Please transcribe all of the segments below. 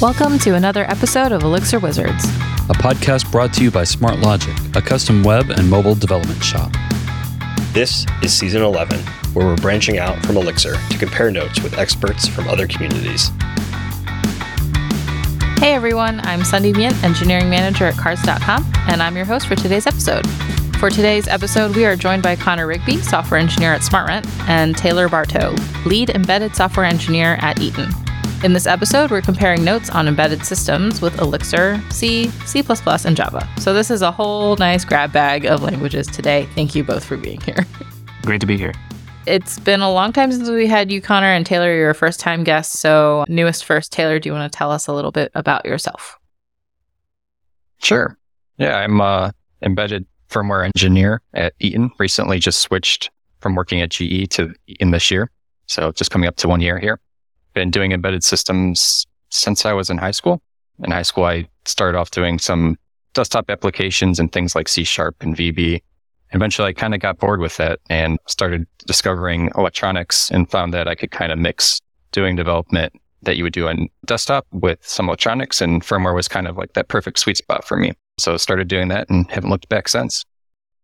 Welcome to another episode of Elixir Wizards. a podcast brought to you by SmartLogic, a custom web and mobile development shop. This is season 11, where we're branching out from Elixir to compare notes with experts from other communities. Hey everyone, I'm Sundi Myint, engineering manager at Cars.com, and I'm your host for today's episode. For today's episode, we are joined by Connor Rigby, software engineer at SmartRent, and Taylor Barto, lead embedded software engineer at Eaton. In this episode, we're comparing notes on embedded systems with Elixir, C, C++, and Java. So this is a whole nice grab bag of languages today. Thank you both for being here. Great to be here. It's been a long time since we had you, Connor, and Taylor, you're a first time guest. So, newest first, Taylor, do you want to tell us a little bit about yourself? Sure. Yeah, I'm a embedded firmware engineer at Eaton. Recently just switched from working at GE to Eaton this year. So just coming up to one year here. Been doing embedded systems since I was in high school. In high school, I started off doing some desktop applications and things like C Sharp and VB. Eventually, I kind of got bored with it and started discovering electronics and found that I could kind of mix doing development that you would do on desktop with some electronics and firmware was kind of like that perfect sweet spot for me. So started doing that and haven't looked back since.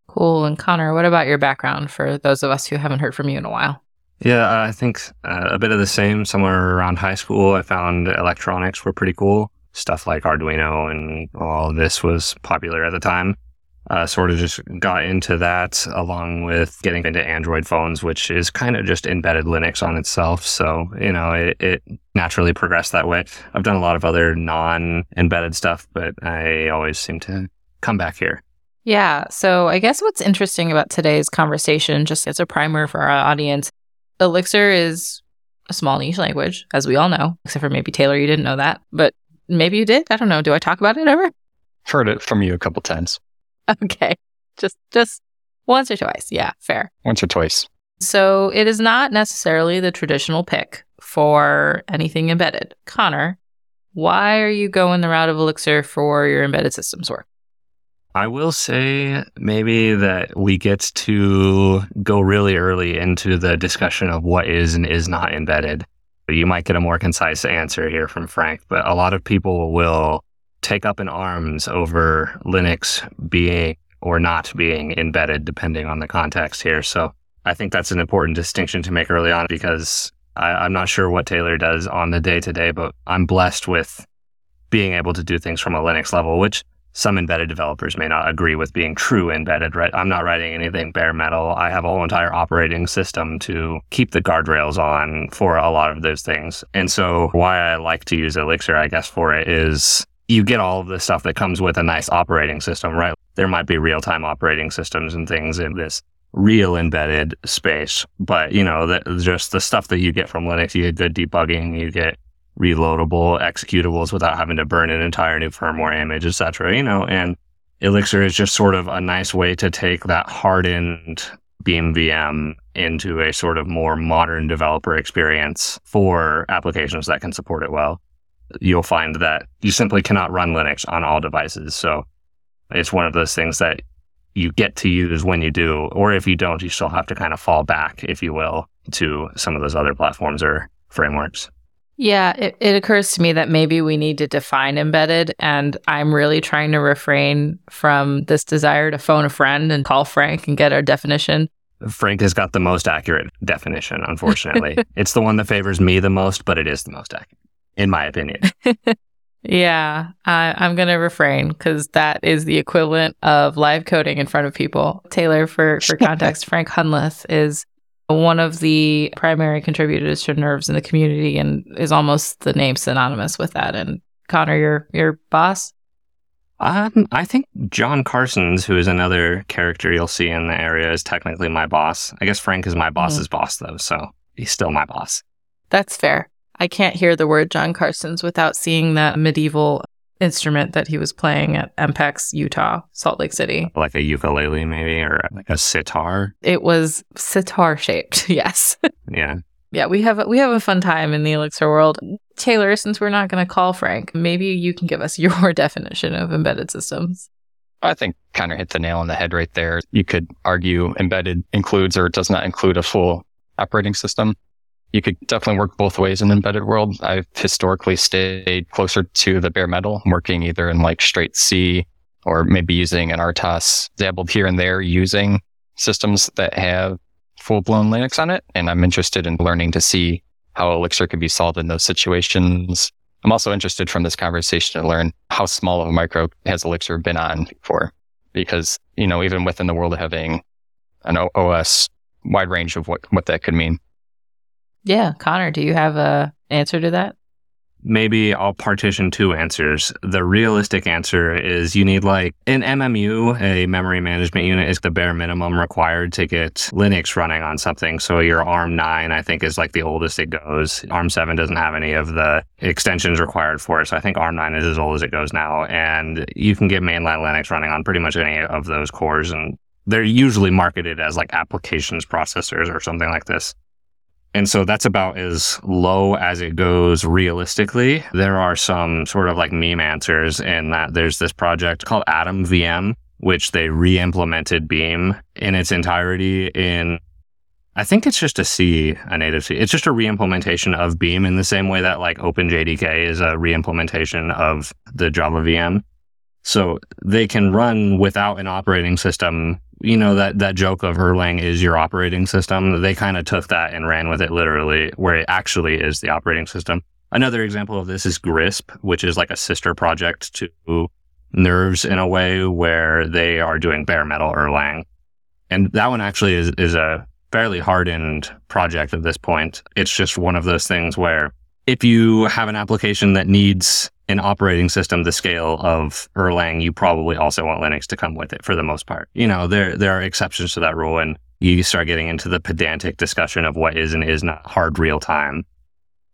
Cool. And Connor, what about your background for those of us who haven't heard from you in a while? Yeah, I think uh, a bit of the same. Somewhere around high school, I found electronics were pretty cool. Stuff like Arduino and all this was popular at the time. Uh, sort of just got into that along with getting into Android phones, which is kind of just embedded Linux on itself. So, you know, it, it naturally progressed that way. I've done a lot of other non embedded stuff, but I always seem to come back here. Yeah. So, I guess what's interesting about today's conversation, just as a primer for our audience, Elixir is a small niche language, as we all know, except for maybe Taylor, you didn't know that, but maybe you did. I don't know. Do I talk about it ever? Heard it from you a couple times, Okay. Just, just once or twice. Yeah. Fair. once or twice. So it is not necessarily the traditional pick for anything embedded. Connor, why are you going the route of Elixir for your embedded systems work? I will say maybe that we get to go really early into the discussion of what is and is not embedded. You might get a more concise answer here from Frank, but a lot of people will take up in arms over Linux being or not being embedded, depending on the context here. So I think that's an important distinction to make early on because I, I'm not sure what Taylor does on the day to day, but I'm blessed with being able to do things from a Linux level, which some embedded developers may not agree with being true embedded, right? I'm not writing anything bare metal. I have a whole entire operating system to keep the guardrails on for a lot of those things. And so why I like to use Elixir, I guess, for it is you get all of the stuff that comes with a nice operating system, right? There might be real time operating systems and things in this real embedded space, but you know, the, just the stuff that you get from Linux, you get good debugging, you get reloadable executables without having to burn an entire new firmware image, etc. You know, and Elixir is just sort of a nice way to take that hardened Beam VM into a sort of more modern developer experience for applications that can support it well. You'll find that you simply cannot run Linux on all devices. So it's one of those things that you get to use when you do, or if you don't, you still have to kind of fall back, if you will, to some of those other platforms or frameworks. Yeah, it, it occurs to me that maybe we need to define embedded, and I'm really trying to refrain from this desire to phone a friend and call Frank and get our definition. Frank has got the most accurate definition, unfortunately. it's the one that favors me the most, but it is the most accurate, in my opinion. Yeah, I, I'm going to refrain because that is the equivalent of live coding in front of people. Taylor, for, for context, Frank Hunleth is one of the primary contributors to Nerves in the community and is almost the name synonymous with that. And Connor, your your boss? Um, I think Jon Carstens, who is another character you'll see in the area, is technically my boss. I guess Frank is my boss's boss, though, so he's still my boss. That's fair. I can't hear the word Jon Carstens without seeing that medieval instrument that he was playing at EMPEX, Utah, Salt Lake City. Like a ukulele, maybe, or like a sitar. It was sitar shaped. Yes. Yeah. yeah, we have a, we have a fun time in the Elixir world. Taylor, since we're not going to call Frank, maybe you can give us your definition of embedded systems. I think kind of hit the nail on the head right there. You could argue embedded includes or does not include a full operating system. You could definitely work both ways in embedded world. I've historically stayed closer to the bare metal, working either in like straight C or maybe using an RTOS, dabbled here and there using systems that have full blown Linux on it. And I'm interested in learning to see how Elixir could be solved in those situations. I'm also interested from this conversation to learn how small of a micro has Elixir been on before. Because, you know, even within the world of having an OS wide range of what, what that could mean. Yeah. Connor, do you have a answer to that? maybe I'll partition two answers. The realistic answer is you need like an MMU, a memory management unit is the bare minimum required to get Linux running on something. So your ARM 9, I think is like the oldest it goes. ARM 7 doesn't have any of the extensions required for it. So I think ARM 9 is as old as it goes now. And you can get mainline Linux running on pretty much any of those cores. And they're usually marketed as like applications processors or something like this. And so that's about as low as it goes realistically. There are some sort of like meme answers in that there's this project called AtomVM, which they re-implemented Beam in its entirety in I think it's just a C, a native C. It's just a re-implementation of Beam in the same way that like OpenJDK is a re-implementation of the Java VM. So they can run without an operating system you know that that joke of Erlang is your operating system. They kind of took that and ran with it literally, where it actually is the operating system. Another example of this is GRiSP, which is like a sister project to Nerves in a way where they are doing bare metal Erlang, and that one actually is is a fairly hardened project at this point. It's just one of those things where if you have an application that needs an operating system the scale of Erlang, you probably also want Linux to come with it for the most part. You know, there there are exceptions to that rule and you start getting into the pedantic discussion of what is and is not hard real time.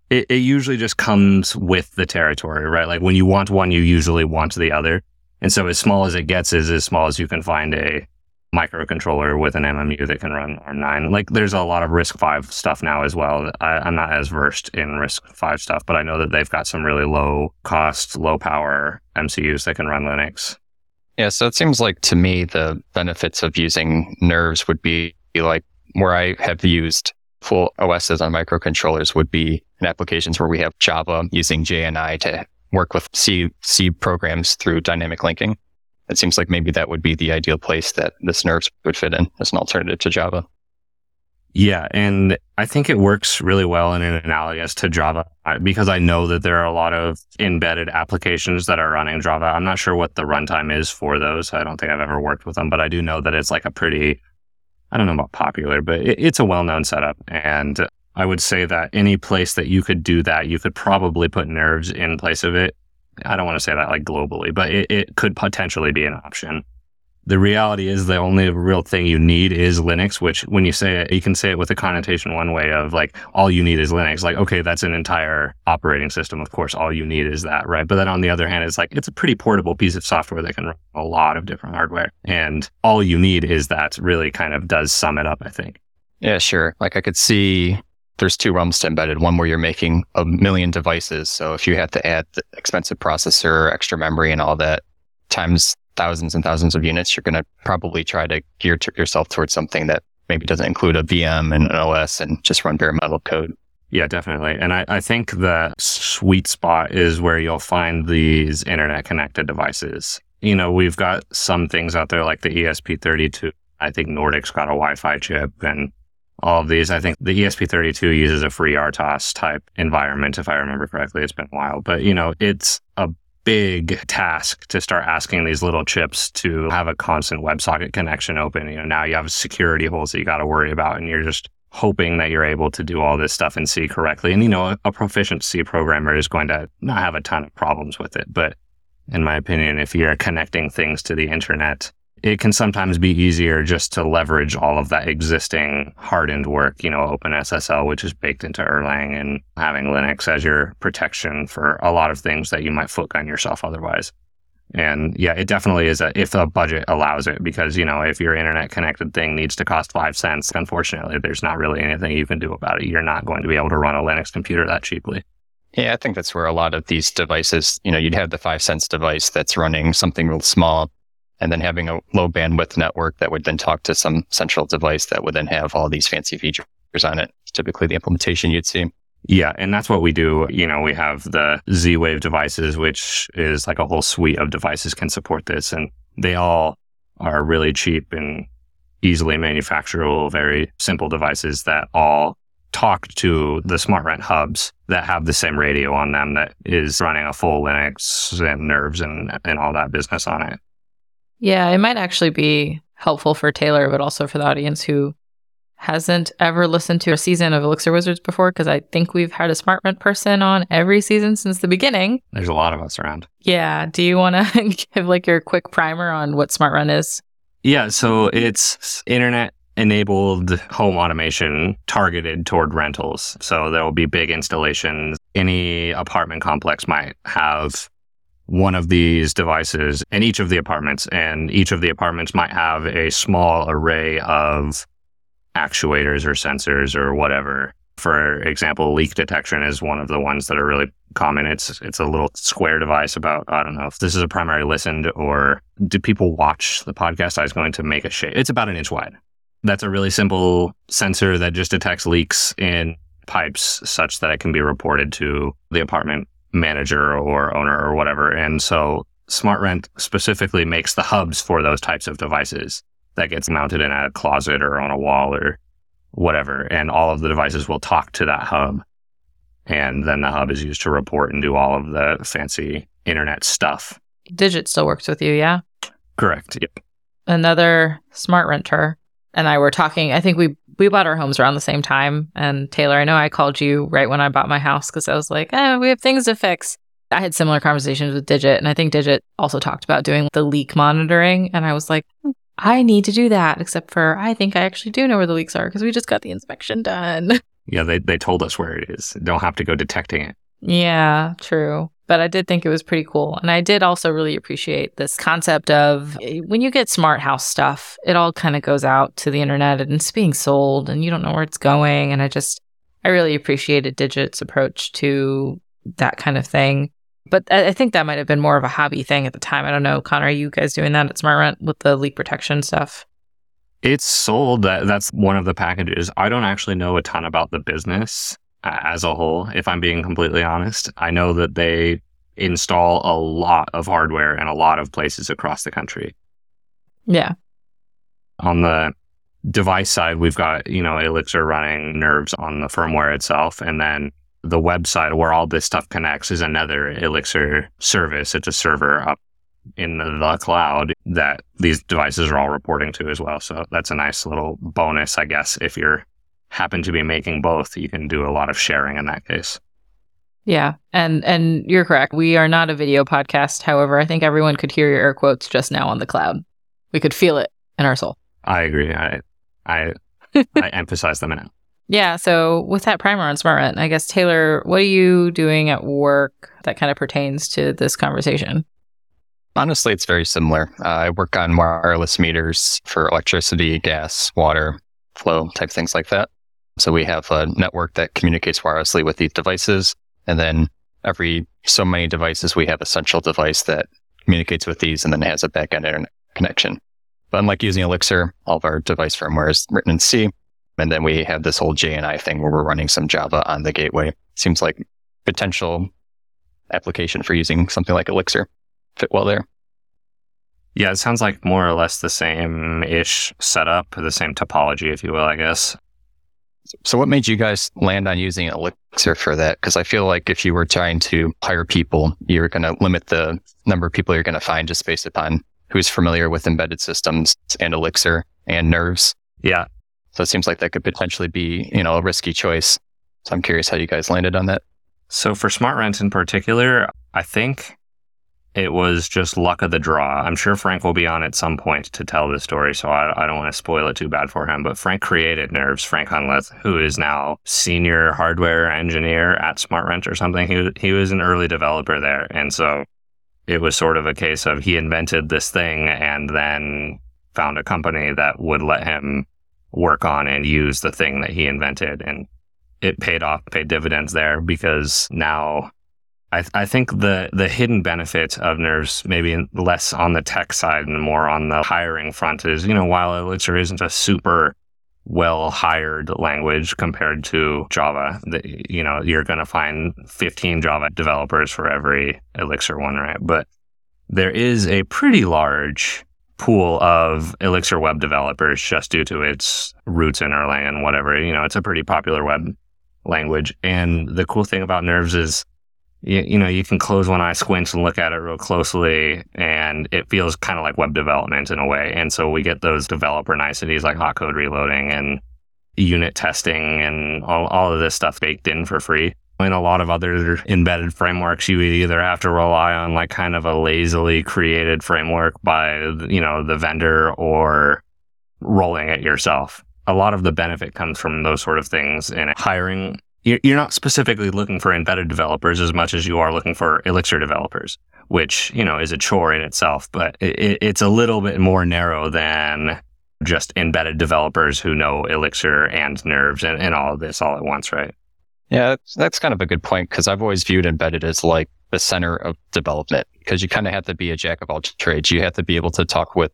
It, it usually just comes with the territory, right? Like when you want one, you usually want the other. And so as small as it gets is as small as you can find a microcontroller with an MMU that can run ARM9. Like there's a lot of RISC-V stuff now as well. I, am not as versed in RISC-V stuff, but I know that they've got some really low cost, low power MCUs that can run Linux. Yeah, so it seems like to me the benefits of using nerves would be like where I have used full OSs on microcontrollers would be in applications where we have Java using JNI to work with C C programs through dynamic linking it seems like maybe that would be the ideal place that this nerves would fit in as an alternative to Java. Yeah, and I think it works really well in an analogous to Java uh, because I know that there are a lot of embedded applications that are running Java. I'm not sure what the runtime is for those. I don't think I've ever worked with them, but I do know that it's like a pretty, I don't know about popular, but it's a well known setup. And I would say that any place that you could do that, you could probably put nerves in place of it I don't want to say that like globally, but it, it could potentially be an option. The reality is the only real thing you need is Linux, which when you say it, you can say it with a connotation one way of like, all you need is Linux. Like, okay, that's an entire operating system. Of course, all you need is that, right? But then on the other hand, it's like, it's a pretty portable piece of software that can run a lot of different hardware. And all you need is that really kind of does sum it up, I think. Yeah, sure. Like I could see there's two realms to embedded. One where you're making a million devices. So if you have to add the expensive processor, extra memory, and all that times thousands and thousands of units, you're going to probably try to gear t- yourself towards something that maybe doesn't include a VM and an OS and just run bare metal code. Yeah, definitely. And I, I think the sweet spot is where you'll find these internet connected devices. You know, we've got some things out there like the ESP32. I think Nordic's got a Wi Fi chip and all of these. I think the ESP32 uses a FreeRTOS type environment, if I remember correctly. It's been a while, but you know, it's a big task to start asking these little chips to have a constant WebSocket connection open. You know, now you have security holes that you got to worry about, and you're just hoping that you're able to do all this stuff in C correctly. And you know, a proficient C programmer is going to not have a ton of problems with it, but in my opinion, if you're connecting things to the internet it can sometimes be easier just to leverage all of that existing hardened work, you know, OpenSSL, which is baked into Erlang and having Linux as your protection for a lot of things that you might foot on yourself otherwise. And yeah, it definitely is a, if the budget allows it, because, you know, if your internet connected thing needs to cost five cents, unfortunately, there's not really anything you can do about it. You're not going to be able to run a Linux computer that cheaply. Yeah, I think that's where a lot of these devices, you know, you'd have the five cents device that's running something real small and then having a low bandwidth network that would then talk to some central device that would then have all these fancy features on it. It's typically the implementation you'd see. Yeah, and that's what we do. You know, we have the Z Wave devices, which is like a whole suite of devices can support this, and they all are really cheap and easily manufacturable, very simple devices that all talk to the SmartRent hubs that have the same radio on them that is running a full Linux and nerves and, and all that business on it. Yeah, it might actually be helpful for Taylor, but also for the audience who hasn't ever listened to a season of Elixir Wizards before, because I think we've had a smart SmartRent person on every season since the beginning. There's a lot of us around. Yeah. Do you want to give like your quick primer on what smart SmartRent is? Yeah, so it's internet enabled home automation targeted toward rentals. So there will be big installations. Any apartment complex might have one of these devices in each of the apartments, and each of the apartments might have a small array of actuators or sensors or whatever. For example, leak detection is one of the ones that are really common. It's it's a little square device about I don't know if this is a primary listened or do people watch the podcast? I was going to make a shape. It's about an inch wide. That's a really simple sensor that just detects leaks in pipes such that it can be reported to the apartment manager or owner or whatever. And so SmartRent specifically makes the hubs for those types of devices that gets mounted in a closet or on a wall or whatever. And all of the devices will talk to that hub. And then the hub is used to report and do all of the fancy internet stuff. Digit still works with you, yeah? Correct. Yep. Another smart renter and I were talking. I think we we bought our homes around the same time. And Taylor, I know I called you right when I bought my house because I was like, eh, we have things to fix. I had similar conversations with Digit, and I think Digit also talked about doing the leak monitoring. And I was like, hmm, I need to do that, except for I think I actually do know where the leaks are because we just got the inspection done. Yeah, they, they told us where it is. Don't have to go detecting it. Yeah, true. But I did think it was pretty cool. And I did also really appreciate this concept of eh, when you get smart house stuff, it all kind of goes out to the internet and it's being sold and you don't know where it's going. And I just, I really appreciated Digit's approach to that kind of thing. But I think that might have been more of a hobby thing at the time. I don't know, Connor, are you guys doing that at SmartRent with the leak protection stuff? It's sold. That that's one of the packages. I don't actually know a ton about the business as a whole, if I'm being completely honest. I know that they install a lot of hardware in a lot of places across the country. Yeah. On the device side, we've got, you know, Elixir running nerves on the firmware itself. And then the website where all this stuff connects is another Elixir service. It's a server up in the cloud that these devices are all reporting to as well. So that's a nice little bonus, I guess, if you're happen to be making both, you can do a lot of sharing in that case. Yeah, and and you're correct. We are not a video podcast. However, I think everyone could hear your air quotes just now on the cloud. We could feel it in our soul. I agree. I I I emphasize them now. Yeah. So with that primer on smart SmartRent, I guess Taylor, what are you doing at work that kind of pertains to this conversation? Honestly, it's very similar. Uh, I work on wireless meters for electricity, gas, water, flow type things like that. So we have a network that communicates wirelessly with these devices. And then every so many devices, we have a central device that communicates with these and then has a backend internet connection. But unlike using Elixir, all of our device firmware is written in C. And then we have this whole JNI thing where we're running some Java on the gateway. Seems like potential application for using something like Elixir fit well there. Yeah, it sounds like more or less the same ish setup, the same topology, if you will, I guess. So, what made you guys land on using Elixir for that? Because I feel like if you were trying to hire people, you're going to limit the number of people you're going to find just based upon who's familiar with embedded systems and Elixir and nerves. Yeah. So it seems like that could potentially be, you know, a risky choice. So I'm curious how you guys landed on that. So for SmartRent in particular, I think it was just luck of the draw. I'm sure Frank will be on at some point to tell the story, so I, I don't want to spoil it too bad for him. But Frank created Nerves, Frank Hunleth, who is now senior hardware engineer at SmartRent or something. He, he was an early developer there. And so it was sort of a case of he invented this thing and then found a company that would let him work on and use the thing that he invented. And it paid off, paid dividends there because now I, I think the the hidden benefit of Nerves, maybe less on the tech side and more on the hiring front, is you know while Elixir isn't a super well hired language compared to Java. You know, you're going to find 15 Java developers for every Elixir one, right? But there is a pretty large pool of Elixir web developers just due to its roots in Erlang and whatever. You know, it's a pretty popular web language. And the cool thing about Nerves is, you, you know, you can close one eye, squint, and look at it real closely, and it feels kind of like web development in a way. And so we get those developer niceties like hot code reloading and unit testing and all, all of this stuff baked in for free. In a lot of other embedded frameworks, you either have to rely on like kind of a lazily created framework by, you know, the vendor or rolling it yourself. A lot of the benefit comes from those sort of things and hiring. You're not specifically looking for embedded developers as much as you are looking for Elixir developers, which, you know, is a chore in itself, but it's a little bit more narrow than just embedded developers who know Elixir and Nerves and, and all of this all at once, right? Yeah, that's, that's kind of a good point because I've always viewed embedded as like the center of development because you kind of have to be a jack of all trades. You have to be able to talk with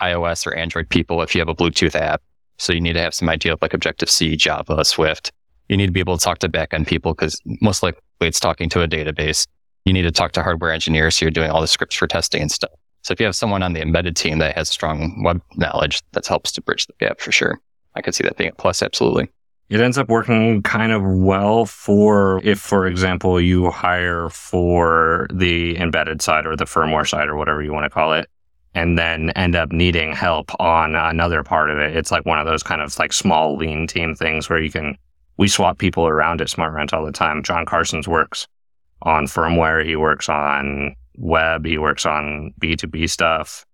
iOS or Android people if you have a Bluetooth app. So you need to have some idea of like Objective C, Java, Swift. You need to be able to talk to backend people because most likely it's talking to a database. You need to talk to hardware engineers. So you're doing all the scripts for testing and stuff. So if you have someone on the embedded team that has strong web knowledge, that helps to bridge the gap for sure. I could see that being a plus. Absolutely. It ends up working kind of well for if, for example, you hire for the embedded side or the firmware side or whatever you want to call it, and then end up needing help on another part of it. It's like one of those kind of like small lean team things where you can, we swap people around at SmartRent all the time. Jon Carstens works on firmware. He works on web. He works on B2B stuff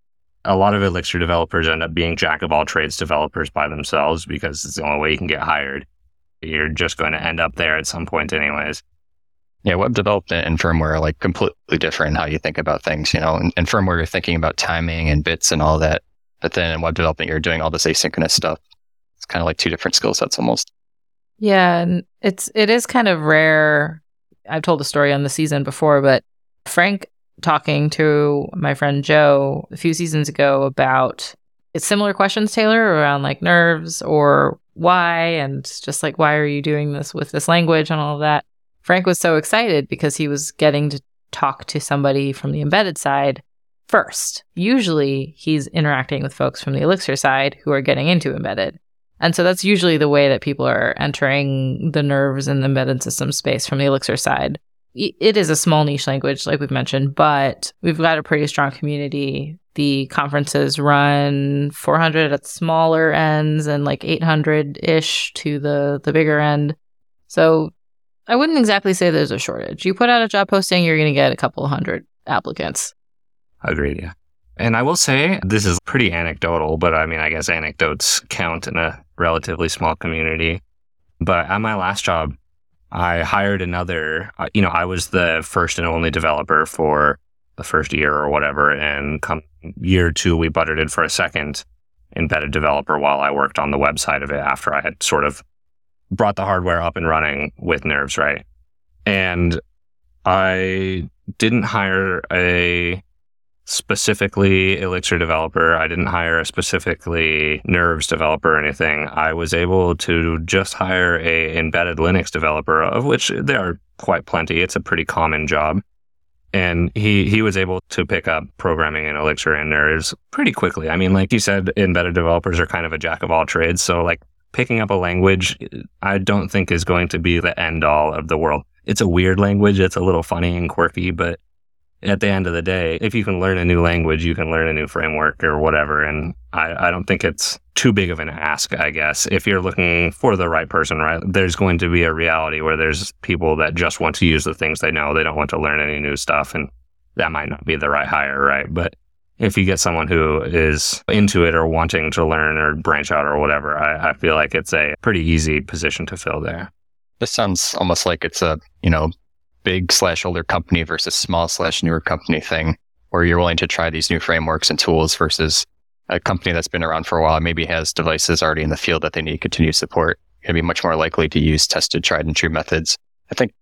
a lot of Elixir developers end up being jack of all trades developers by themselves because it's the only way you can get hired. You're just going to end up there at some point, anyways. Yeah, web development and firmware are like completely different how you think about things. You know, in, in firmware, you're thinking about timing and bits and all that. But then in web development, you're doing all this asynchronous stuff. It's kind of like two different skill sets almost. Yeah, and it's it is kind of rare. I've told the story on the season before, but Frank talking to my friend Joe a few seasons ago about it's similar questions, Taylor, around like nerves or why, and just like, why are you doing this with this language and all of that. Frank was so excited because he was getting to talk to somebody from the embedded side first. Usually he's interacting with folks from the Elixir side who are getting into embedded. And so that's usually the way that people are entering the nerves and the embedded system space from the Elixir side it is a small niche language, like we've mentioned, but we've got a pretty strong community. The conferences run 400 at smaller ends and like 800 ish to the the bigger end. So I wouldn't exactly say there's a shortage. You put out a job posting, you're going to get a couple hundred applicants. Agreed. Yeah. And I will say this is pretty anecdotal, but I mean, I guess anecdotes count in a relatively small community. But at my last job, I hired another, uh, you know, I was the first and only developer for the first year or whatever. And come year two, we budgeted for a second embedded developer while I worked on the website of it after I had sort of brought the hardware up and running with Nerves, right? And I didn't hire a specifically Elixir developer. I didn't hire a specifically Nerves developer or anything. I was able to just hire a embedded Linux developer, of which there are quite plenty. It's a pretty common job. And he, he was able to pick up programming in Elixir and Nerves pretty quickly. I mean, like you said, embedded developers are kind of a jack of all trades. So like picking up a language, I don't think is going to be the end all of the world. It's a weird language. It's a little funny and quirky, but at the end of the day, if you can learn a new language, you can learn a new framework or whatever. And I, I don't think it's too big of an ask, I guess. If you're looking for the right person, right, there's going to be a reality where there's people that just want to use the things they know. They don't want to learn any new stuff. And that might not be the right hire, right? But if you get someone who is into it or wanting to learn or branch out or whatever, I, I feel like it's a pretty easy position to fill there. This sounds almost like it's a, you know, big slash older company versus small slash newer company thing where you're willing to try these new frameworks and tools versus a company that's been around for a while, maybe has devices already in the field that they need continued support. You're going to be much more likely to use tested, tried and true methods. I think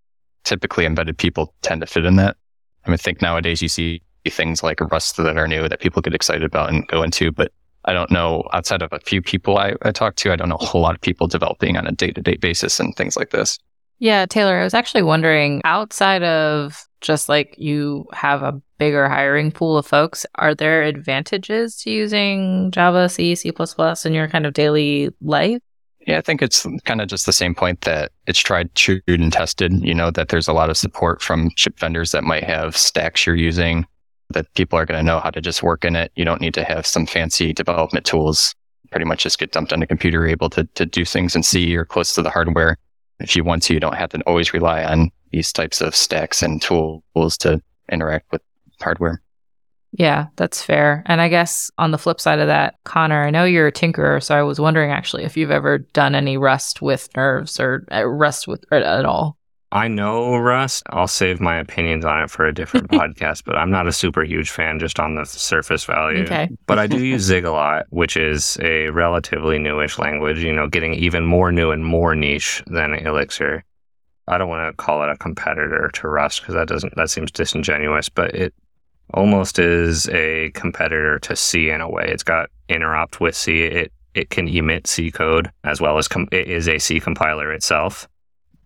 typically embedded people tend to fit in that. I mean, I think nowadays you see things like Rust that are new that people get excited about and go into, but I don't know outside of a few people I, I talk to, I don't know a whole lot of people developing on a day to day basis and things like this. Yeah, Taylor, I was actually wondering outside of just like you have a bigger hiring pool of folks, are there advantages to using Java, C, C in your kind of daily life? Yeah, I think it's kind of just the same point that it's tried, true, and tested. You know, that there's a lot of support from chip vendors that might have stacks you're using, that people are going to know how to just work in it. You don't need to have some fancy development tools. Pretty much just get dumped on a computer, able to, to do things in C or close to the hardware. If you want to, you don't have to always rely on these types of stacks and tools to interact with hardware. Yeah, that's fair. And I guess on the flip side of that, Connor, I know you're a tinkerer, so I was wondering actually if you've ever done any Rust with nerves or uh, Rust with at all. I know Rust. I'll save my opinions on it for a different podcast, but I'm not a super huge fan just on the surface value. Okay. but I do use Zig a lot, which is a relatively newish language, you know, getting even more new and more niche than Elixir. I don't want to call it a competitor to Rust because that doesn't that seems disingenuous, but it almost is a competitor to C in a way. It's got interop with C. It it can emit C code as well as com- it is a C compiler itself,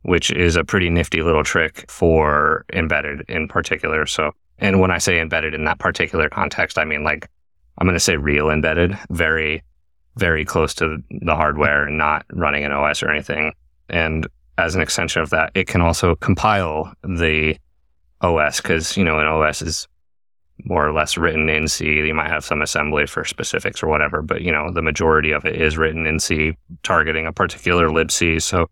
which is a pretty nifty little trick for embedded in particular. So, and when I say embedded in that particular context, I mean like I'm going to say real embedded, very very close to the hardware and not running an OS or anything. And as an extension of that, it can also compile the OS because, you know, an OS is more or less written in C. You might have some assembly for specifics or whatever, but you know, the majority of it is written in C, targeting a particular libc. So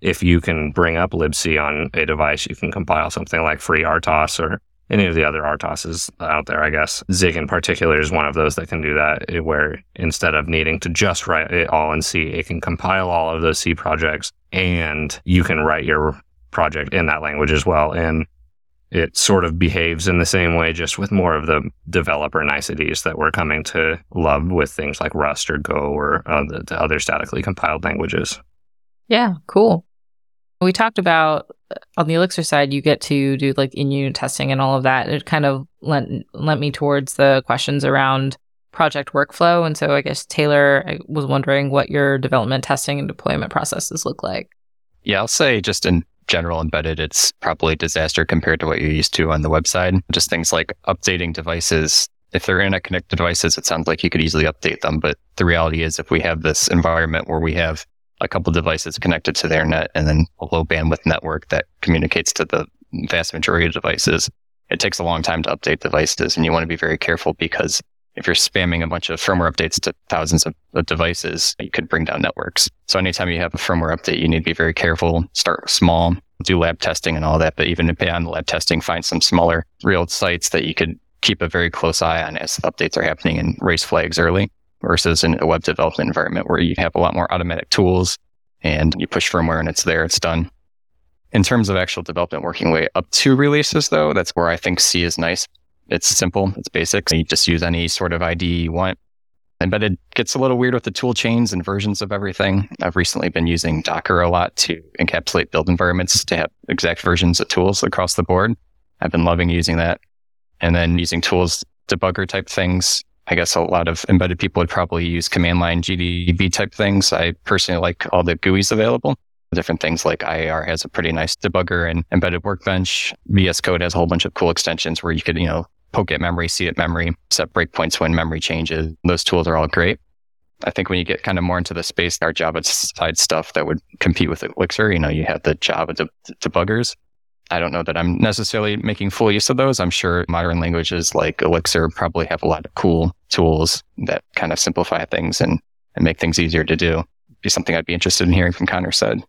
if you can bring up libc on a device, you can compile something like FreeRTOS or any of the other RTOSs out there, I guess. Zig in particular is one of those that can do that, eh, where instead of needing to just write it all in C, it can compile all of those C projects and you can write your project in that language as well. And it sort of behaves in the same way, just with more of the developer niceties that we're coming to love with things like Rust or Go or uh, the, the other statically compiled languages. Yeah, cool. We talked about uh, on the Elixir side, you get to do like in unit testing and all of that. It kind of lent lent me towards the questions around project workflow. And so I guess Taylor I was wondering what your development testing and deployment processes look like. Yeah, I'll say just in general embedded, it's probably disaster compared to what you're used to on the website. Just things like updating devices. If they're internet connected devices, it sounds like you could easily update them. But the reality is, if we have this environment where we have a couple devices connected to their net and then a low bandwidth network that communicates to the vast majority of devices, it takes a long time to update devices. And you want to be very careful because if you're spamming a bunch of firmware updates to thousands of, devices, you could bring down networks. So anytime you have a firmware update, you need to be very careful. Start small, do lab testing and all that. But even beyond lab testing, find some smaller real sites that you could keep a very close eye on as updates are happening and raise flags early versus in a web development environment where you have a lot more automatic tools and you push firmware and it's there, it's done. In terms of actual development working way up to releases though, that's where I think C is nice it's simple. It's basic. You just use any sort of ID you want. And but it gets a little weird with the tool chains and versions of everything. I've recently been using Docker a lot to encapsulate build environments to have exact versions of tools across the board. I've been loving using that. And then using tools, debugger type things. I guess a lot of embedded people would probably use command line GDB type things. I personally like all the GUIs available different things like IAR has a pretty nice debugger and embedded workbench. VS Code has a whole bunch of cool extensions where you could, you know, poke at memory, see at memory, set breakpoints when memory changes. Those tools are all great. I think when you get kind of more into the space, our Java side stuff that would compete with Elixir, you know, you have the Java de- debuggers. I don't know that I'm necessarily making full use of those. I'm sure modern languages like Elixir probably have a lot of cool tools that kind of simplify things and, and make things easier to do. Be something I'd be interested in hearing from Connor said.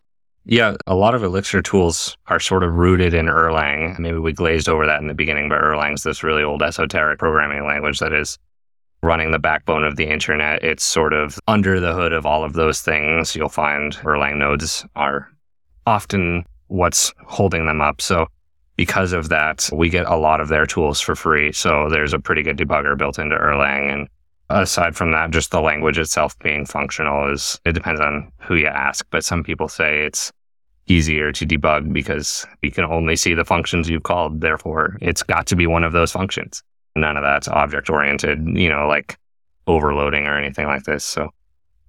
Yeah, a lot of Elixir tools are sort of rooted in Erlang. Maybe we glazed over that in the beginning, but Erlang's this really old esoteric programming language that is running the backbone of the internet. It's sort of under the hood of all of those things. You'll find Erlang nodes are often what's holding them up. So because of that, we get a lot of their tools for free. So there's a pretty good debugger built into Erlang. And aside from that, just the language itself being functional is, it depends on who you ask. But some people say it's easier to debug because you can only see the functions you've called. Therefore, it's got to be one of those functions. None of that's object oriented. You know, like overloading or anything like this. So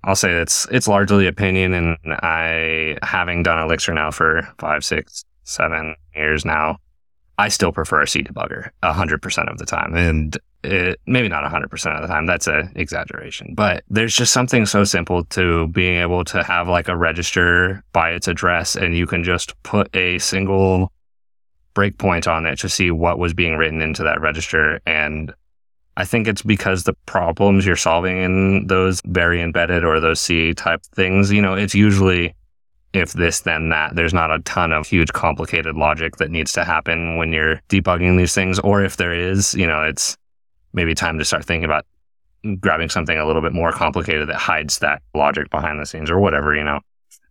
I'll say it's it's largely opinion, and I having done Elixir now for five, six, seven years now, I still prefer a C debugger hundred percent of the time, and it, maybe not hundred percent of the time. That's an exaggeration, but there's just something so simple to being able to have like a register by its address, and you can just put a single breakpoint on it to see what was being written into that register, and I think it's because the problems you're solving in those very embedded or those C type things, you know, it's usually if this, then that. There's not a ton of huge complicated logic that needs to happen when you're debugging these things. Or if there is, you know, it's maybe time to start thinking about grabbing something a little bit more complicated that hides that logic behind the scenes or whatever, you know.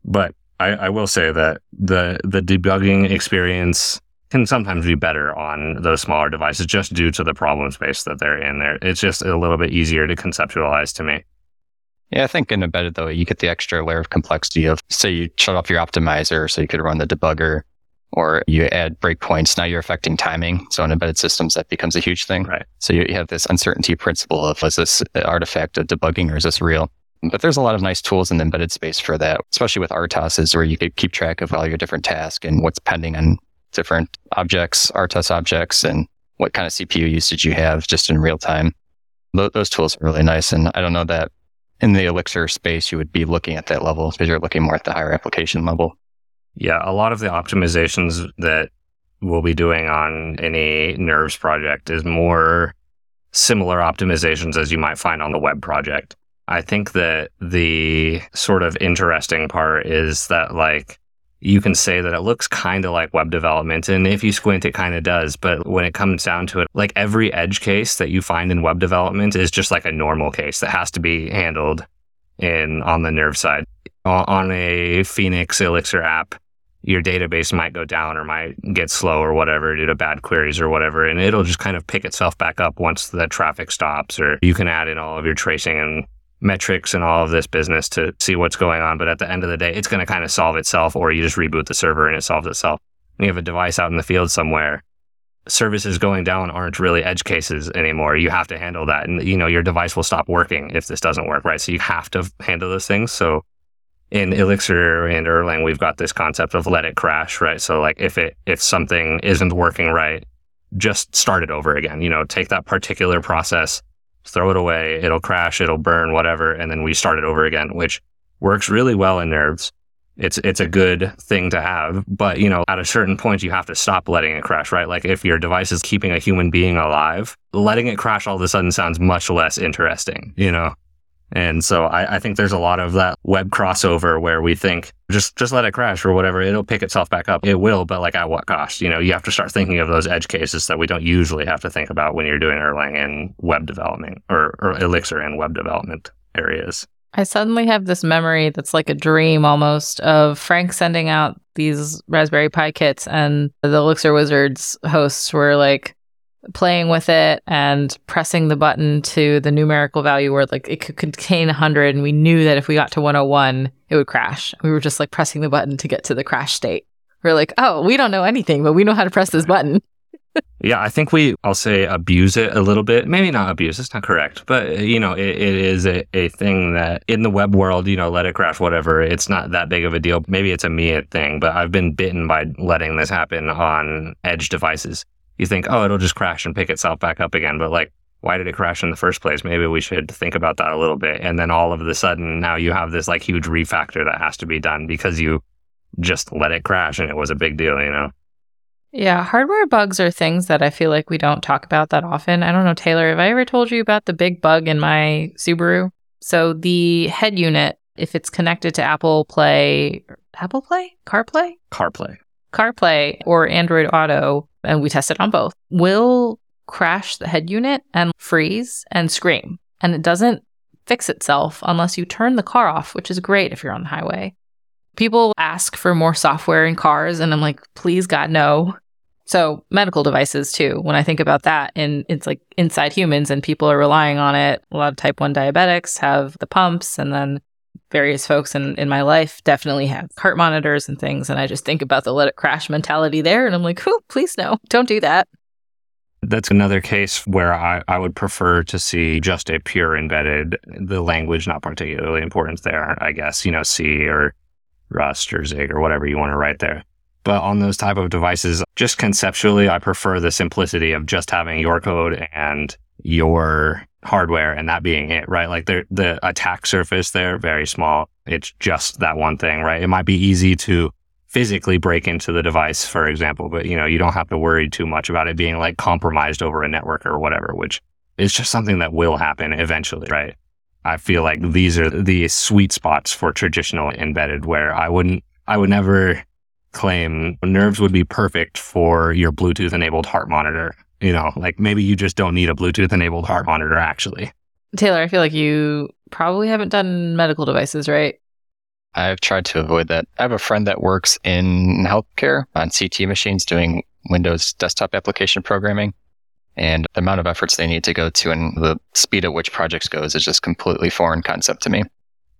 But I, I will say that the the debugging experience can sometimes be better on those smaller devices just due to the problem space that they're in there. It's just a little bit easier to conceptualize to me. Yeah, I think in embedded though, you get the extra layer of complexity of say you shut off your optimizer so you could run the debugger or you add breakpoints. Now you're affecting timing. So in embedded systems, that becomes a huge thing. Right. So you have this uncertainty principle of is this artifact of debugging or is this real? But there's a lot of nice tools in the embedded space for that, especially with RTOSs where you could keep track of all your different tasks and what's pending on different objects, RTOS objects, and what kind of CPU usage you have just in real time. Those tools are really nice. And I don't know that in the Elixir space, you would be looking at that level because you're looking more at the higher application level. Yeah, a lot of the optimizations that we'll be doing on any Nerves project is more similar optimizations as you might find on the web project. I think that the sort of interesting part is that like you can say that it looks kind of like web development. And if you squint, it kind of does. But when it comes down to it, like every edge case that you find in web development is just like a normal case that has to be handled in on the nerve side. On a Phoenix Elixir app, your database might go down or might get slow or whatever due to bad queries or whatever. And it'll just kind of pick itself back up once the traffic stops, or you can add in all of your tracing and metrics and all of this business to see what's going on. But at the end of the day, it's going to kind of solve itself, or you just reboot the server and it solves itself. When you have a device out in the field somewhere, services going down aren't really edge cases anymore. You have to handle that. And, you know, your device will stop working if this doesn't work, right? So you have to handle those things. So in Elixir and Erlang, we've got this concept of let it crash, right? So like if it, if something isn't working right, just start it over again. You know, take that particular process, throw it away, it'll crash, it'll burn, whatever, and then we start it over again, which works really well in nerves. It's it's a good thing to have, but you know, at a certain point you have to stop letting it crash, right? Like if your device is keeping a human being alive, letting it crash all of a sudden sounds much less interesting, you know? And so I, I, think there's a lot of that web crossover where we think just just let it crash or whatever, it'll pick itself back up. It will, but like at what cost? You know, you have to start thinking of those edge cases that we don't usually have to think about when you're doing Erlang in web development or, or Elixir in web development areas. I suddenly have this memory that's like a dream almost of Frank sending out these Raspberry Pi kits and the Elixir Wizards hosts were like, playing with it and pressing the button to the numerical value where like it could contain 100 and we knew that if we got to 101 it would crash. We were just like pressing the button to get to the crash state. We are like oh we don't know anything but we know how to press this button. Yeah i think we i'll say abuse it a little bit. Maybe not abuse it's not correct but you know it, it is a, a thing that in the web world you know let it crash whatever it's not that big of a deal. Maybe it's a me thing but i've been bitten by letting this happen on edge devices you think, oh, it'll just crash and pick itself back up again. But like, why did it crash in the first place? Maybe we should think about that a little bit. And then all of a sudden, now you have this like huge refactor that has to be done because you just let it crash and it was a big deal, you know? Yeah, hardware bugs are things that I feel like we don't talk about that often. I don't know, Taylor, have I ever told you about the big bug in my Subaru? So the head unit, if it's connected to Apple Play, Apple Play? CarPlay? CarPlay. CarPlay or Android Auto, and we tested on both, will crash the head unit and freeze and scream. And it doesn't fix itself unless you turn the car off, which is great if you're on the highway. People ask for more software in cars, and I'm like, please, God, no. So, medical devices too. When I think about that, and it's like inside humans, and people are relying on it. A lot of type 1 diabetics have the pumps, and then various folks in, in my life definitely have heart monitors and things. And I just think about the let it crash mentality there. And I'm like, oh, please no, don't do that. That's another case where I, I would prefer to see just a pure embedded, the language not particularly important there, I guess, you know, C or Rust or Zig or whatever you want to write there. But on those type of devices, just conceptually, I prefer the simplicity of just having your code and your hardware and that being it, right? Like the the attack surface there, very small. It's just that one thing, right? It might be easy to physically break into the device, for example, but you know, you don't have to worry too much about it being like compromised over a network or whatever, which is just something that will happen eventually, right? I feel like these are the sweet spots for traditional embedded where I wouldn't, I would never claim nerves would be perfect for your Bluetooth enabled heart monitor. You know, like maybe you just don't need a Bluetooth enabled heart monitor actually. Taylor, I feel like you probably haven't done medical devices, right? I've tried to avoid that. I have a friend that works in healthcare on CT machines doing Windows desktop application programming. And the amount of efforts they need to go to and the speed at which projects goes is just completely foreign concept to me.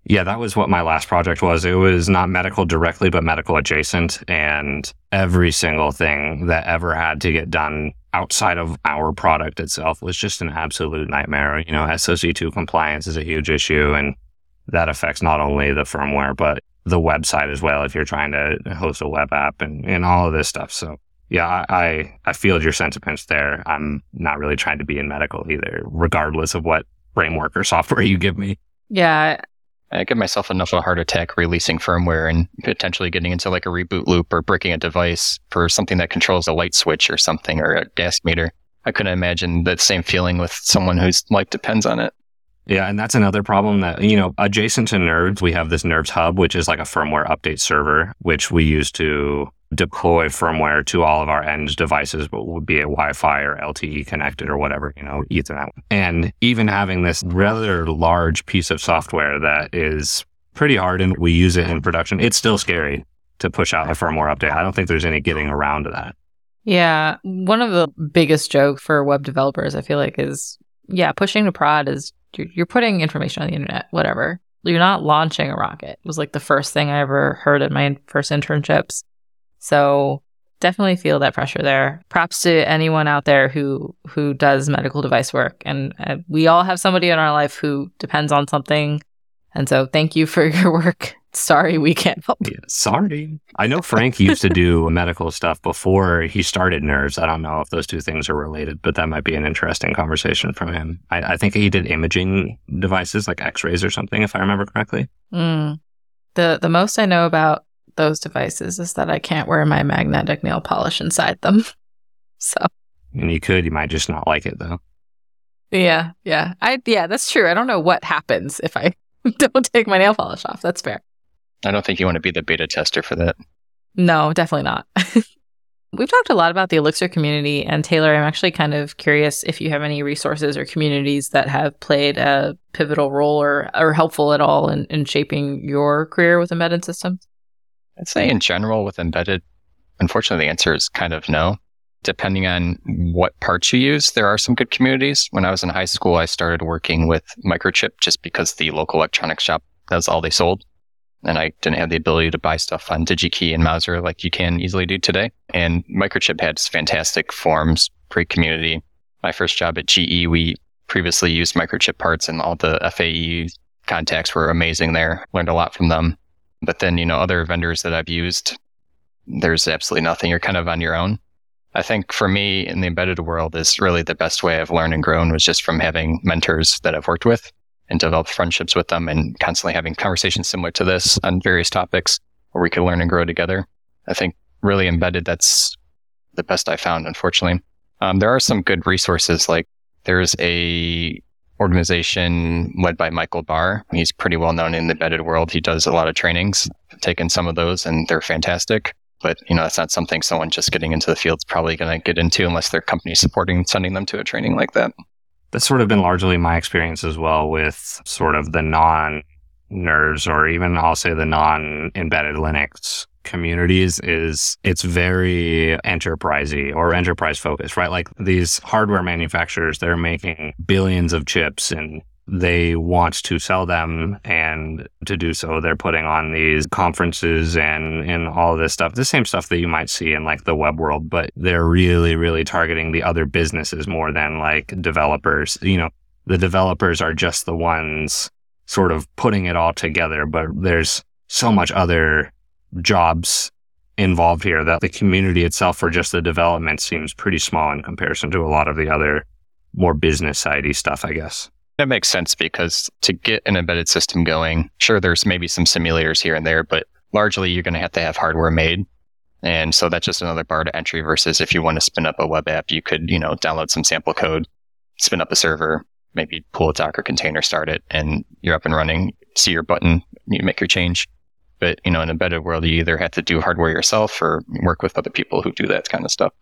Yeah, that was what my last project was. It was not medical directly, but medical adjacent. And every single thing that ever had to get done outside of our product itself was just an absolute nightmare. You know, SOC2 compliance is a huge issue. And that affects not only the firmware, but the website as well if you're trying to host a web app and, and all of this stuff. So yeah, I, I feel your sentiments there. I'm not really trying to be in medical either, regardless of what framework or software you give me. Yeah. I give myself enough of a heart attack releasing firmware and potentially getting into like a reboot loop or breaking a device for something that controls a light switch or something or a gas meter. I couldn't imagine that same feeling with someone whose life depends on it. Yeah, and that's another problem that, you know, adjacent to Nerves, we have this Nerves Hub, which is like a firmware update server, which we use to deploy firmware to all of our end devices, but would be a Wi-Fi or LTE connected or whatever, you know, Ethernet. And even having this rather large piece of software that is pretty hard and we use it in production, it's still scary to push out a firmware update. I don't think there's any getting around that. Yeah. One of the biggest jokes for web developers, I feel like, is yeah, pushing to prod is you're, you're putting information on the internet, whatever. You're not launching a rocket. It was like the first thing I ever heard at my first internships. So definitely feel that pressure there. Props to anyone out there who who does medical device work, and uh, we all have somebody in our life who depends on something. And so, thank you for your work. Sorry, we can't help. Yeah, sorry. I know Frank used to do medical stuff before he started Nerves. I don't know if those two things are related, but that might be an interesting conversation from him. I, I think he did imaging devices like X-rays or something, if I remember correctly. Mm. The the most I know about those devices is that I can't wear my magnetic nail polish inside them. So. And you could, you might just not like it though. Yeah, yeah. I yeah, that's true. I don't know what happens if I don't take my nail polish off. That's fair. I don't think you want to be the beta tester for that. No, definitely not. We've talked a lot about the Elixir community, and Taylor, I'm actually kind of curious if you have any resources or communities that have played a pivotal role or, or helpful at all in, in shaping your career with embedded systems. I'd say in general with embedded, unfortunately, the answer is kind of no. Depending on what parts you use, there are some good communities. When I was in high school, I started working with Microchip just because the local electronics shop, that's all they sold. And I didn't have the ability to buy stuff on DigiKey and Mouser like you can easily do today. And Microchip had fantastic forums, great community. My first job at GE, we previously used Microchip parts and all the FAE contacts were amazing there. Learned a lot from them. But then, you know, other vendors that I've used, there's absolutely nothing. You're kind of on your own. I think for me in the embedded world is really the best way I've learned and grown was just from having mentors that I've worked with and develop friendships with them and constantly having conversations similar to this on various topics where we could learn and grow together. I think really embedded, that's the best I found, unfortunately. Um, there are some good resources like there's a organization led by Michael Barr. He's pretty well known in the embedded world. He does a lot of trainings. I've taken some of those and they're fantastic. But you know, that's not something someone just getting into the field is probably going to get into unless their company supporting sending them to a training like that. That's sort of been largely my experience as well with sort of the non nerves or even I'll say the non embedded Linux communities is it's very enterprisey or enterprise focused, right? Like these hardware manufacturers, they're making billions of chips and they want to sell them. And to do so, they're putting on these conferences and, and all this stuff, the same stuff that you might see in like the web world, but they're really, really targeting the other businesses more than like developers. You know, the developers are just the ones sort of putting it all together, but there's so much other jobs involved here that the community itself for just the development seems pretty small in comparison to a lot of the other more business sidey stuff, I guess. That makes sense because to get an embedded system going, sure, there's maybe some simulators here and there, but largely you're going to have to have hardware made. And so that's just another bar to entry versus if you want to spin up a web app, you could, you know, download some sample code, spin up a server, maybe pull a Docker container, start it, and you're up and running. See your button, you make your change. But, you know, in an embedded world, you either have to do hardware yourself or work with other people who do that kind of stuff.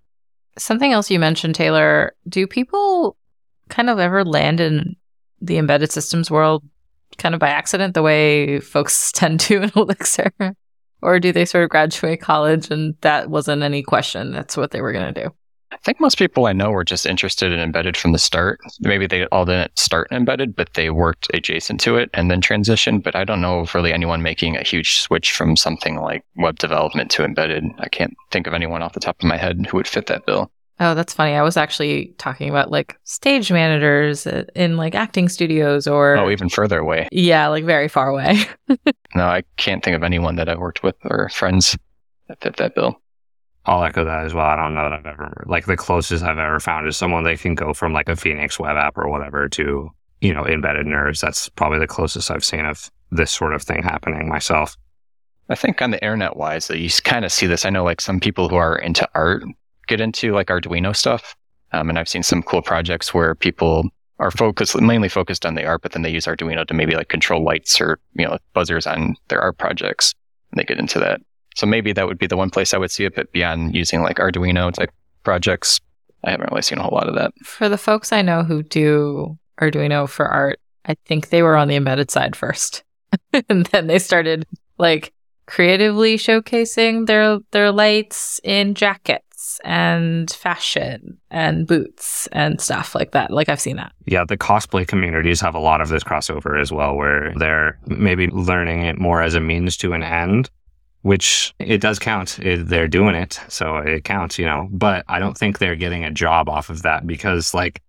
Something else you mentioned, Taylor, do people kind of ever land in the embedded systems world kind of by accident, the way folks tend to in Elixir? or do they sort of graduate college and that wasn't any question? That's what they were going to do? I think most people I know were just interested in embedded from the start. Maybe they all didn't start embedded, but they worked adjacent to it and then transitioned. But I don't know of really anyone making a huge switch from something like web development to embedded. I can't think of anyone off the top of my head who would fit that bill. Oh, that's funny. I was actually talking about like stage managers uh, in like acting studios or. Oh, even further away. Yeah, like very far away. no, I can't think of anyone that I've worked with or friends that fit that bill. I'll echo that as well. I don't know that I've ever like the closest I've ever found is someone that can go from like a Phoenix web app or whatever to, you know, embedded Nerves. That's probably the closest I've seen of this sort of thing happening myself. I think on the internet wise, you kind of see this. I know like some people who are into art get into like Arduino stuff. Um, and I've seen some cool projects where people are focused, mainly focused on the art, but then they use Arduino to maybe like control lights or, you know, buzzers on their art projects. And they get into that. So maybe that would be the one place I would see it, but beyond using like Arduino type projects, I haven't really seen a whole lot of that. For the folks I know who do Arduino for art, I think they were on the embedded side first. and then they started like creatively showcasing their their lights in and fashion and boots and stuff like that. Like I've seen that. Yeah, the cosplay communities have a lot of this crossover as well, where they're maybe learning it more as a means to an end which it does count. It, they're doing it, so it counts, you know. But I don't think they're getting a job off of that because, like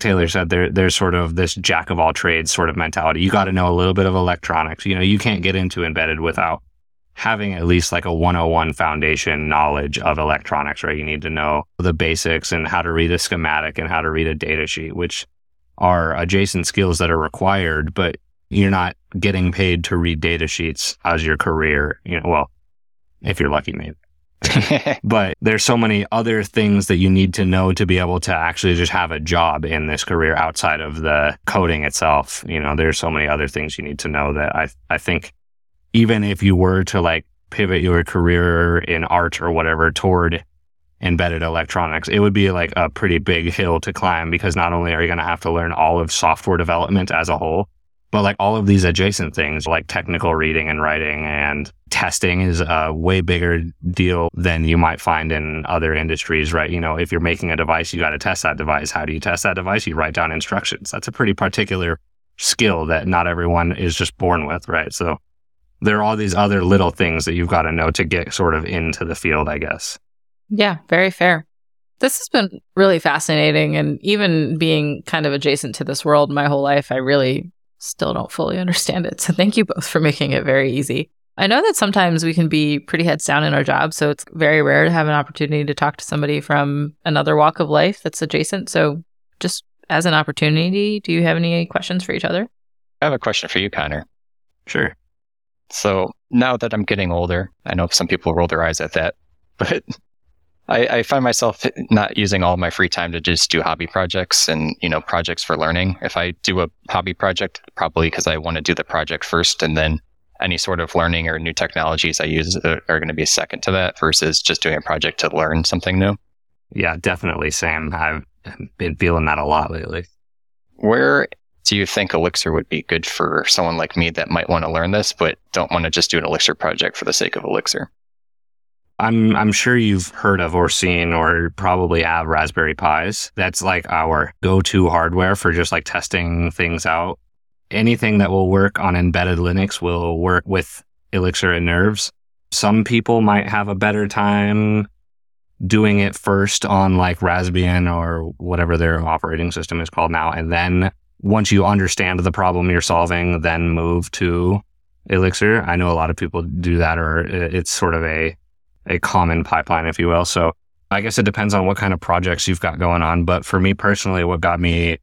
Taylor said, there there's sort of this jack of all trades sort of mentality. You got to know a little bit of electronics. You know, you can't get into embedded without having at least like a 101 foundation knowledge of electronics, right? You need to know the basics and how to read a schematic and how to read a data sheet, which are adjacent skills that are required, but you're not getting paid to read data sheets as your career. You know, well, if you're lucky, maybe. but there's so many other things that you need to know to be able to actually just have a job in this career outside of the coding itself. You know, there's so many other things you need to know that I I think even if you were to like pivot your career in art or whatever toward embedded electronics, it would be like a pretty big hill to climb because not only are you going to have to learn all of software development as a whole, but like all of these adjacent things, like technical reading and writing and testing is a way bigger deal than you might find in other industries, right? You know, if you're making a device, you got to test that device. How do you test that device? You write down instructions. That's a pretty particular skill that not everyone is just born with, right? So there are all these other little things that you've got to know to get sort of into the field, I guess. Yeah, very fair. This has been really fascinating. And even being kind of adjacent to this world my whole life, I really still don't fully understand it. So thank you both for making it very easy. I know that sometimes we can be pretty heads down in our jobs, so it's very rare to have an opportunity to talk to somebody from another walk of life that's adjacent. So just as an opportunity, do you have any questions for each other? I have a question for you, Connor. Sure. So now that I'm getting older, I know some people roll their eyes at that, but I, I, find myself not using all my free time to just do hobby projects and you know projects for learning. If I do a hobby project, probably because I want to do the project first, and then any sort of learning or new technologies I use are, are going to be second to that versus just doing a project to learn something new. Yeah, definitely, Sam. I've been feeling that a lot lately. Where do you think Elixir would be good for someone like me that might want to learn this, but don't want to just do an Elixir project for the sake of Elixir? I'm I'm sure you've heard of or seen or probably have Raspberry Pis. That's like our go-to hardware for just like testing things out. anything that will work on embedded Linux will work with Elixir and Nerves. Some people might have a better time doing it first on like Raspbian or whatever their operating system is called now. And then once you understand the problem you're solving, then move to Elixir. I know a lot of people do that or it's sort of a, a common pipeline, if you will. So I guess it depends on what kind of projects you've got going on. But for me personally, what got me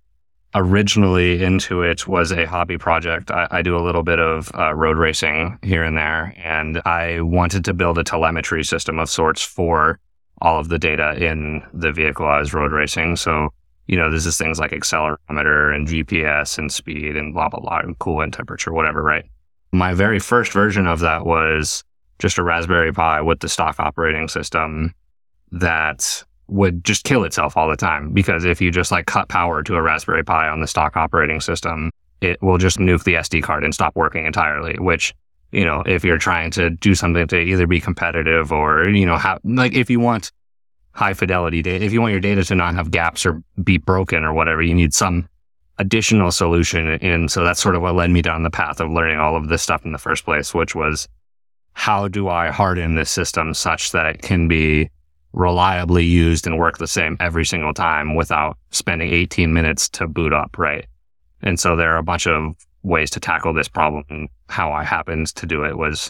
originally into it was a hobby project. I, I do a little bit of uh, road racing here and there, and I wanted to build a telemetry system of sorts for all of the data in the vehicle I was road racing. So, you know, this is things like accelerometer and GPS and speed and blah, blah, blah, and coolant temperature, whatever, right? My very first version of that was just a Raspberry Pi with the stock operating system that would just kill itself all the time because if you just like cut power to a Raspberry Pi on the stock operating system, it will just nuke the SD card and stop working entirely, which you know, if you're trying to do something to either be competitive or, you know, have, like if you want high fidelity data, if you want your data to not have gaps or be broken or whatever, you need some additional solution. And so that's sort of what led me down the path of learning all of this stuff in the first place, which was how do I harden this system such that it can be reliably used and work the same every single time without spending 18 minutes to boot up, right? And so there are a bunch of ways to tackle this problem. And how I happened to do it was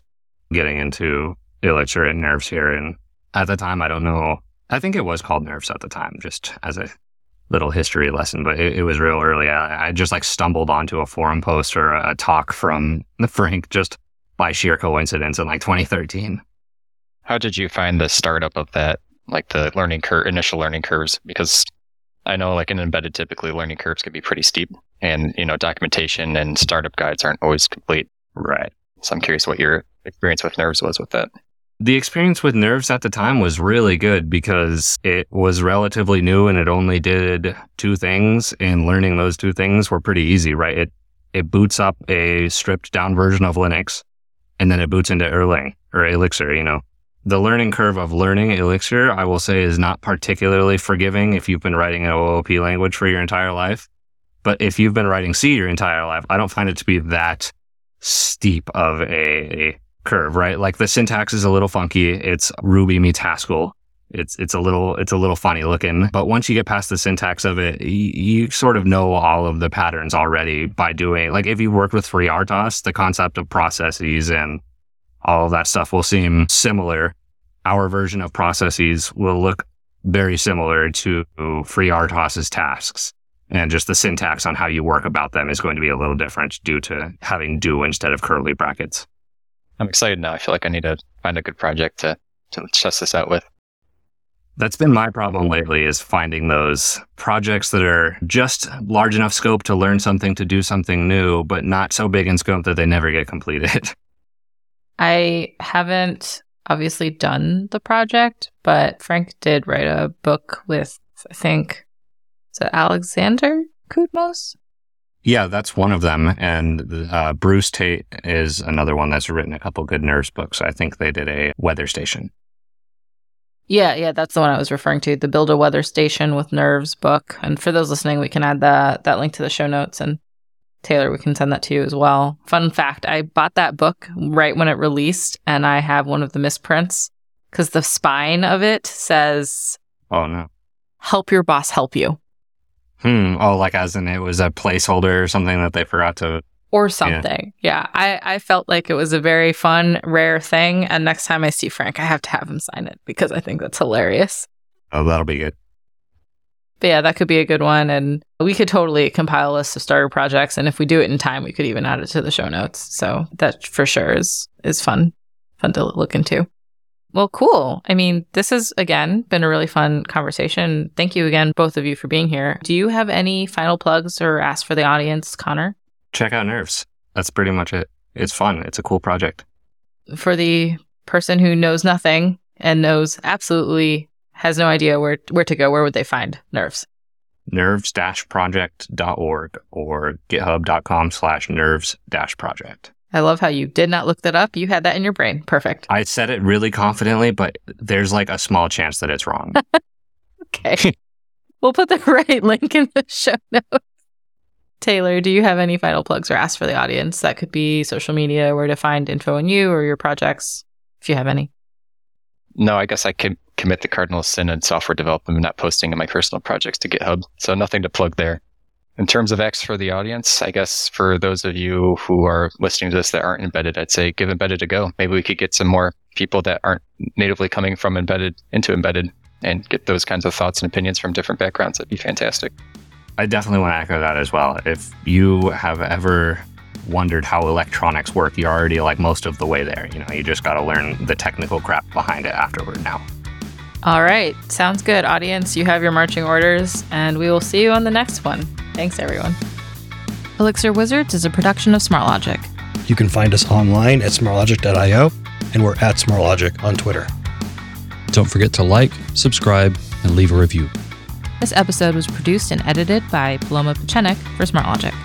getting into Elixir and Nerves here. And at the time, I don't know. I think it was called Nerves at the time, just as a little history lesson, but it, it was real early. I, I, just like stumbled onto a forum post or a talk from the Frank just by sheer coincidence in like 2013. How did you find the startup of that? Like the learning curve, initial learning curves? Because I know like in embedded, typically learning curves can be pretty steep and, you know, documentation and startup guides aren't always complete. Right. So I'm curious what your experience with nerves was with that. The experience with nerves at the time was really good because it was relatively new and it only did two things and learning those two things were pretty easy, right? It, it boots up a stripped down version of Linux and then it boots into Erlang or Elixir, you know, the learning curve of learning Elixir, I will say, is not particularly forgiving if you've been writing an OOP language for your entire life. But if you've been writing C your entire life, I don't find it to be that steep of a curve, right? Like the syntax is a little funky. It's Ruby meets Haskell. It's it's a little it's a little funny looking, but once you get past the syntax of it, you, you sort of know all of the patterns already by doing. Like if you worked with FreeRTOS, the concept of processes and all of that stuff will seem similar. Our version of processes will look very similar to FreeRTOS's tasks. And just the syntax on how you work about them is going to be a little different due to having do instead of curly brackets. I'm excited now. I feel like I need to find a good project to, to test this out with. That's been my problem lately is finding those projects that are just large enough scope to learn something, to do something new, but not so big in scope that they never get completed. I haven't obviously done the project, but Frank did write a book with, I think, is it Alexander Koutmos? Yeah, that's one of them. And uh, Bruce Tate is another one that's written a couple good nerves books. I think they did a weather station. Yeah, yeah, that's the one I was referring to. The Build a Weather Station with Nerves book. And for those listening, we can add that that link to the show notes and Taylor, we can send that to you as well. Fun fact I bought that book right when it released, and I have one of the misprints because the spine of it says, Oh, no. Help your boss help you. Hmm. Oh, like as in it was a placeholder or something that they forgot to. Or something. Yeah. yeah. I, I felt like it was a very fun, rare thing. And next time I see Frank, I have to have him sign it because I think that's hilarious. Oh, that'll be good. But yeah, that could be a good one. And we could totally compile a list of starter projects. And if we do it in time, we could even add it to the show notes. So that for sure is is fun, fun to look into. Well, cool. I mean, this has again been a really fun conversation. Thank you again, both of you, for being here. Do you have any final plugs or ask for the audience, Connor? Check out Nerves. That's pretty much it. It's fun. It's a cool project. For the person who knows nothing and knows absolutely has no idea where where to go, where would they find Nerves? nerves-project.org or github.com slash nerves-project. I love how you did not look that up. You had that in your brain. Perfect. I said it really confidently, but there's like a small chance that it's wrong. okay. we'll put the right link in the show notes. Taylor, do you have any final plugs or asks for the audience? That could be social media, where to find info on you or your projects, if you have any. No, I guess I can commit the cardinal sin in software development, and not posting in my personal projects to GitHub. So nothing to plug there. In terms of X for the audience, I guess for those of you who are listening to this that aren't embedded, I'd say give embedded a go. Maybe we could get some more people that aren't natively coming from embedded into embedded and get those kinds of thoughts and opinions from different backgrounds. That'd be fantastic. I definitely want to echo that as well. If you have ever wondered how electronics work, you're already like most of the way there. You know, you just got to learn the technical crap behind it afterward now. All right. Sounds good, audience. You have your marching orders, and we will see you on the next one. Thanks, everyone. Elixir Wizards is a production of SmartLogic. You can find us online at smartlogic.io, and we're at smartlogic on Twitter. Don't forget to like, subscribe, and leave a review. This episode was produced and edited by Paloma Pechenik for SmartLogic.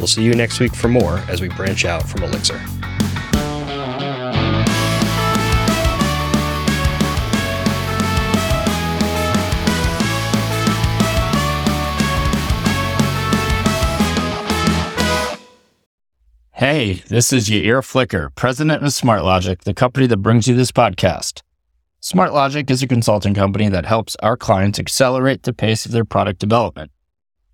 We'll see you next week for more as we branch out from Elixir. Hey, this is Yair Flicker, president of SmartLogic, the company that brings you this podcast. SmartLogic is a consulting company that helps our clients accelerate the pace of their product development.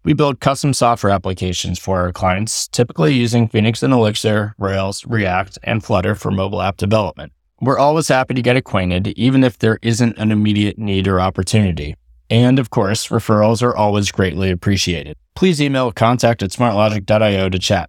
We build custom software applications for our clients, typically using Phoenix and Elixir, Rails, React, and Flutter for mobile app development. We're always happy to get acquainted, even if there isn't an immediate need or opportunity. And of course, referrals are always greatly appreciated. Please email contact at smartlogic.io to chat.